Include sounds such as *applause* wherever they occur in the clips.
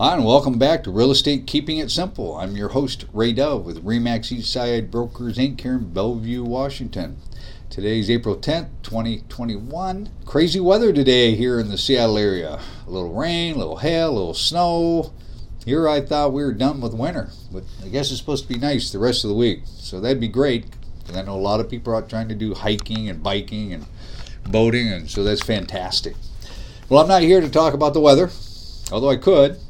Hi, and welcome back to Real Estate Keeping It Simple. I'm your host, Ray Dove with Remax Eastside Brokers Inc. here in Bellevue, Washington. Today's April 10th, 2021. Crazy weather today here in the Seattle area. A little rain, a little hail, a little snow. Here I thought we were done with winter, but I guess it's supposed to be nice the rest of the week. So that'd be great. And I know a lot of people are out trying to do hiking and biking and boating, and so that's fantastic. Well, I'm not here to talk about the weather, although I could.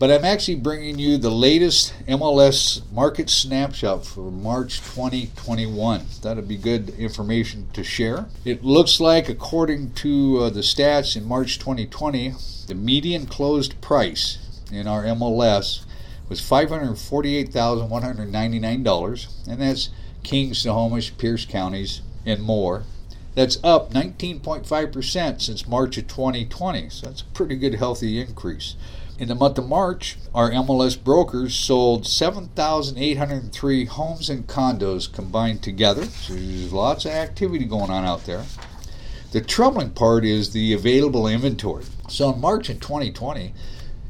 But I'm actually bringing you the latest MLS market snapshot for March 2021. That'd be good information to share. It looks like, according to uh, the stats in March 2020, the median closed price in our MLS was $548,199, and that's King, Snohomish, Pierce counties, and more. That's up 19.5% since March of 2020, so that's a pretty good, healthy increase. In the month of March, our MLS brokers sold 7,803 homes and condos combined together. So there's lots of activity going on out there. The troubling part is the available inventory. So in March of 2020,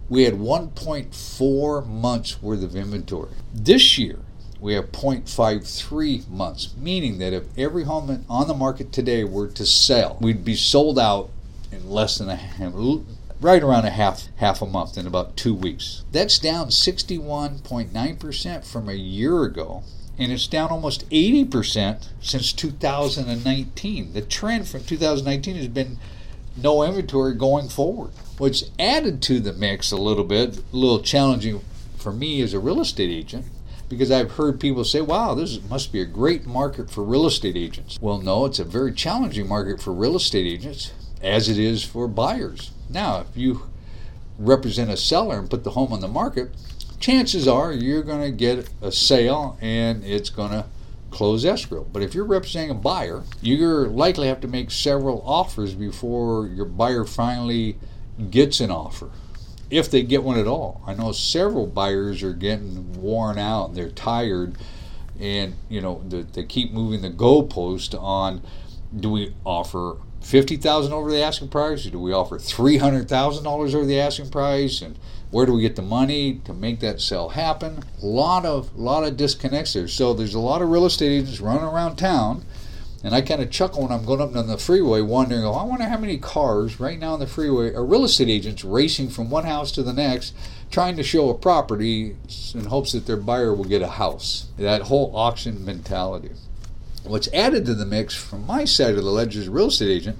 we had 1.4 months worth of inventory. This year, we have 0.53 months, meaning that if every home on the market today were to sell, we'd be sold out in less than a right around a half half a month in about two weeks. That's down 61.9% from a year ago, and it's down almost 80% since 2019. The trend from 2019 has been no inventory going forward, which added to the mix a little bit, a little challenging for me as a real estate agent because I've heard people say, wow, this must be a great market for real estate agents. Well, no, it's a very challenging market for real estate agents as it is for buyers. Now, if you represent a seller and put the home on the market, chances are you're going to get a sale and it's going to close escrow. But if you're representing a buyer, you're likely have to make several offers before your buyer finally gets an offer. If they get one at all. I know several buyers are getting worn out and they're tired and you know they keep moving the goalpost on do we offer fifty thousand over the asking price, do we offer three hundred thousand dollars over the asking price? And where do we get the money to make that sale happen? A lot of lot of disconnects there. So there's a lot of real estate agents running around town, and I kind of chuckle when I'm going up on the freeway, wondering, oh, I wonder how many cars right now on the freeway are real estate agents racing from one house to the next, trying to show a property in hopes that their buyer will get a house. That whole auction mentality. What's added to the mix from my side of the ledger as a real estate agent,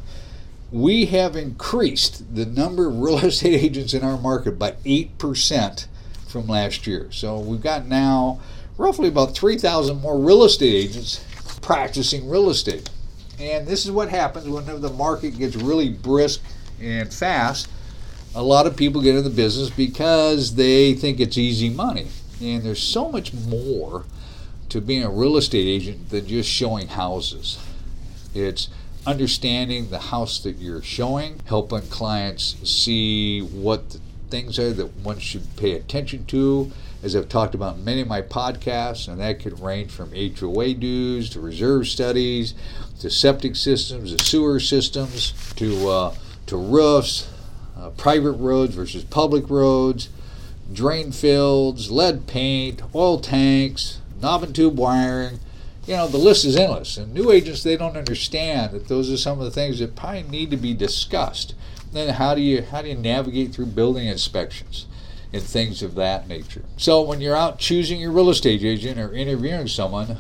we have increased the number of real *laughs* estate agents in our market by 8% from last year. So we've got now roughly about 3,000 more real estate agents practicing real estate. And this is what happens whenever the market gets really brisk and fast. A lot of people get in the business because they think it's easy money. And there's so much more to being a real estate agent than just showing houses. It's understanding the house that you're showing, helping clients see what things are that one should pay attention to, as I've talked about in many of my podcasts, and that could range from HOA dues to reserve studies to septic systems to sewer systems to, uh, to roofs, uh, private roads versus public roads, drain fields, lead paint, oil tanks, knob and tube wiring. You know, the list is endless. And new agents, they don't understand that those are some of the things that probably need to be discussed. Then how do you how do you navigate through building inspections and things of that nature? So when you're out choosing your real estate agent or interviewing someone,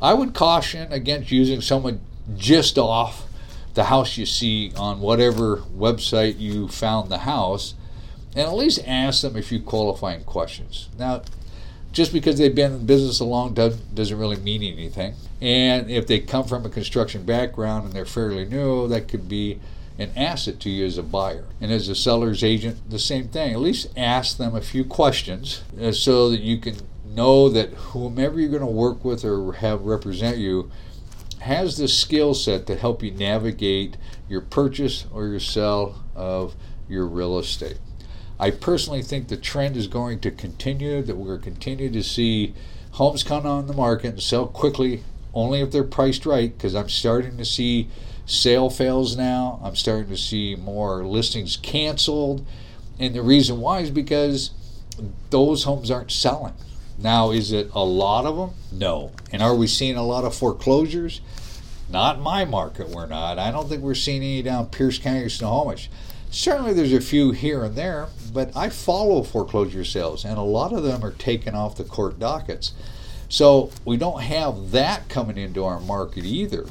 I would caution against using someone just off the house you see on whatever website you found the house and at least ask them a few qualifying questions. Now, just because they've been in business a long time doesn't really mean anything. And if they come from a construction background and they're fairly new, that could be an asset to you as a buyer. And as a seller's agent, the same thing. At least ask them a few questions uh, so that you can know that whomever you're going to work with or have represent you has the skill set to help you navigate your purchase or your sale of your real estate. I personally think the trend is going to continue, that we're continue to see homes come on the market and sell quickly only if they're priced right, because I'm starting to see sale fails now. I'm starting to see more listings canceled. And the reason why is because those homes aren't selling. Now, is it a lot of them? No. And are we seeing a lot of foreclosures? Not my market, we're not. I don't think we're seeing any down Pierce County or Snohomish. Certainly, there's a few here and there, but I follow foreclosure sales, and a lot of them are taken off the court dockets. So we don't have that coming into our market either.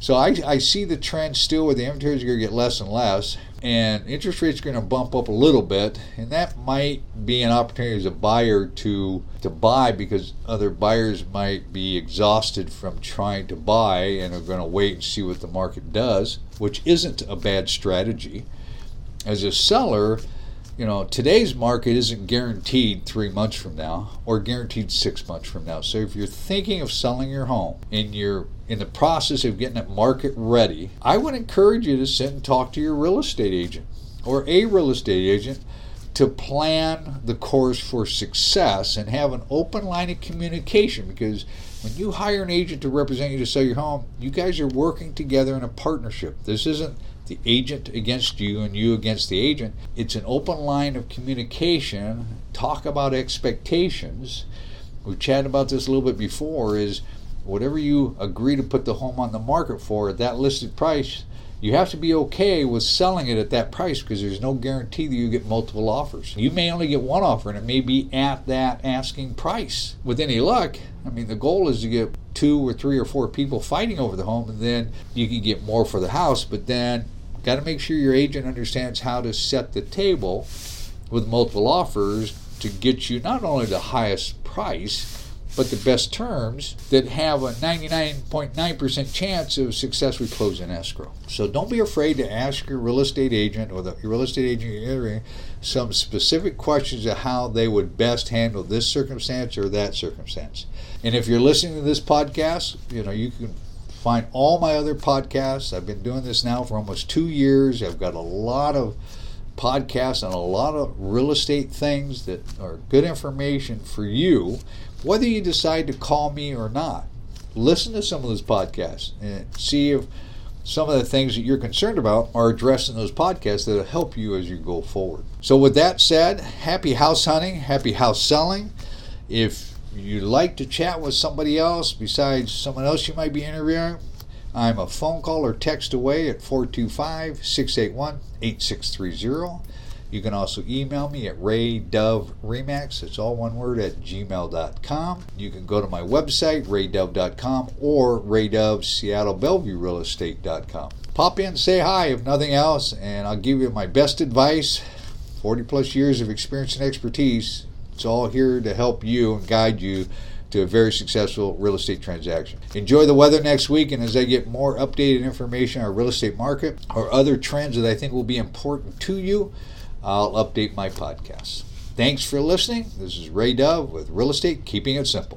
So I, I see the trend still where the inventories are going to get less and less, and interest rates are going to bump up a little bit, and that might be an opportunity as a buyer to to buy because other buyers might be exhausted from trying to buy and are going to wait and see what the market does, which isn't a bad strategy. As a seller, you know, today's market isn't guaranteed three months from now or guaranteed six months from now. So if you're thinking of selling your home and you're in the process of getting it market ready, I would encourage you to sit and talk to your real estate agent or a real estate agent to plan the course for success and have an open line of communication because when you hire an agent to represent you to sell your home, you guys are working together in a partnership. This isn't the agent against you and you against the agent. It's an open line of communication. Talk about expectations. We've chatted about this a little bit before is whatever you agree to put the home on the market for at that listed price, you have to be okay with selling it at that price because there's no guarantee that you get multiple offers. You may only get one offer and it may be at that asking price. With any luck, I mean, the goal is to get two or three or four people fighting over the home and then you can get more for the house, but then Got to make sure your agent understands how to set the table with multiple offers to get you not only the highest price, but the best terms that have a 99.9% chance of successfully closing escrow. So don't be afraid to ask your real estate agent or the real estate agent you're entering some specific questions of how they would best handle this circumstance or that circumstance. And if you're listening to this podcast, you know, you can Find all my other podcasts. I've been doing this now for almost two years. I've got a lot of podcasts on a lot of real estate things that are good information for you, whether you decide to call me or not. Listen to some of those podcasts and see if some of the things that you're concerned about are addressed in those podcasts that'll help you as you go forward. So, with that said, happy house hunting, happy house selling. If you'd like to chat with somebody else besides someone else you might be interviewing, I'm a phone call or text away at 425 681 8630. You can also email me at raydove.remax, it's all one word, at gmail.com. You can go to my website, raydove.com, or raydove, Seattle Bellevue Real Pop in, say hi, if nothing else, and I'll give you my best advice 40 plus years of experience and expertise it's all here to help you and guide you to a very successful real estate transaction. Enjoy the weather next week, and as I get more updated information on our real estate market or other trends that I think will be important to you, I'll update my podcast. Thanks for listening. This is Ray Dove with Real Estate Keeping It Simple.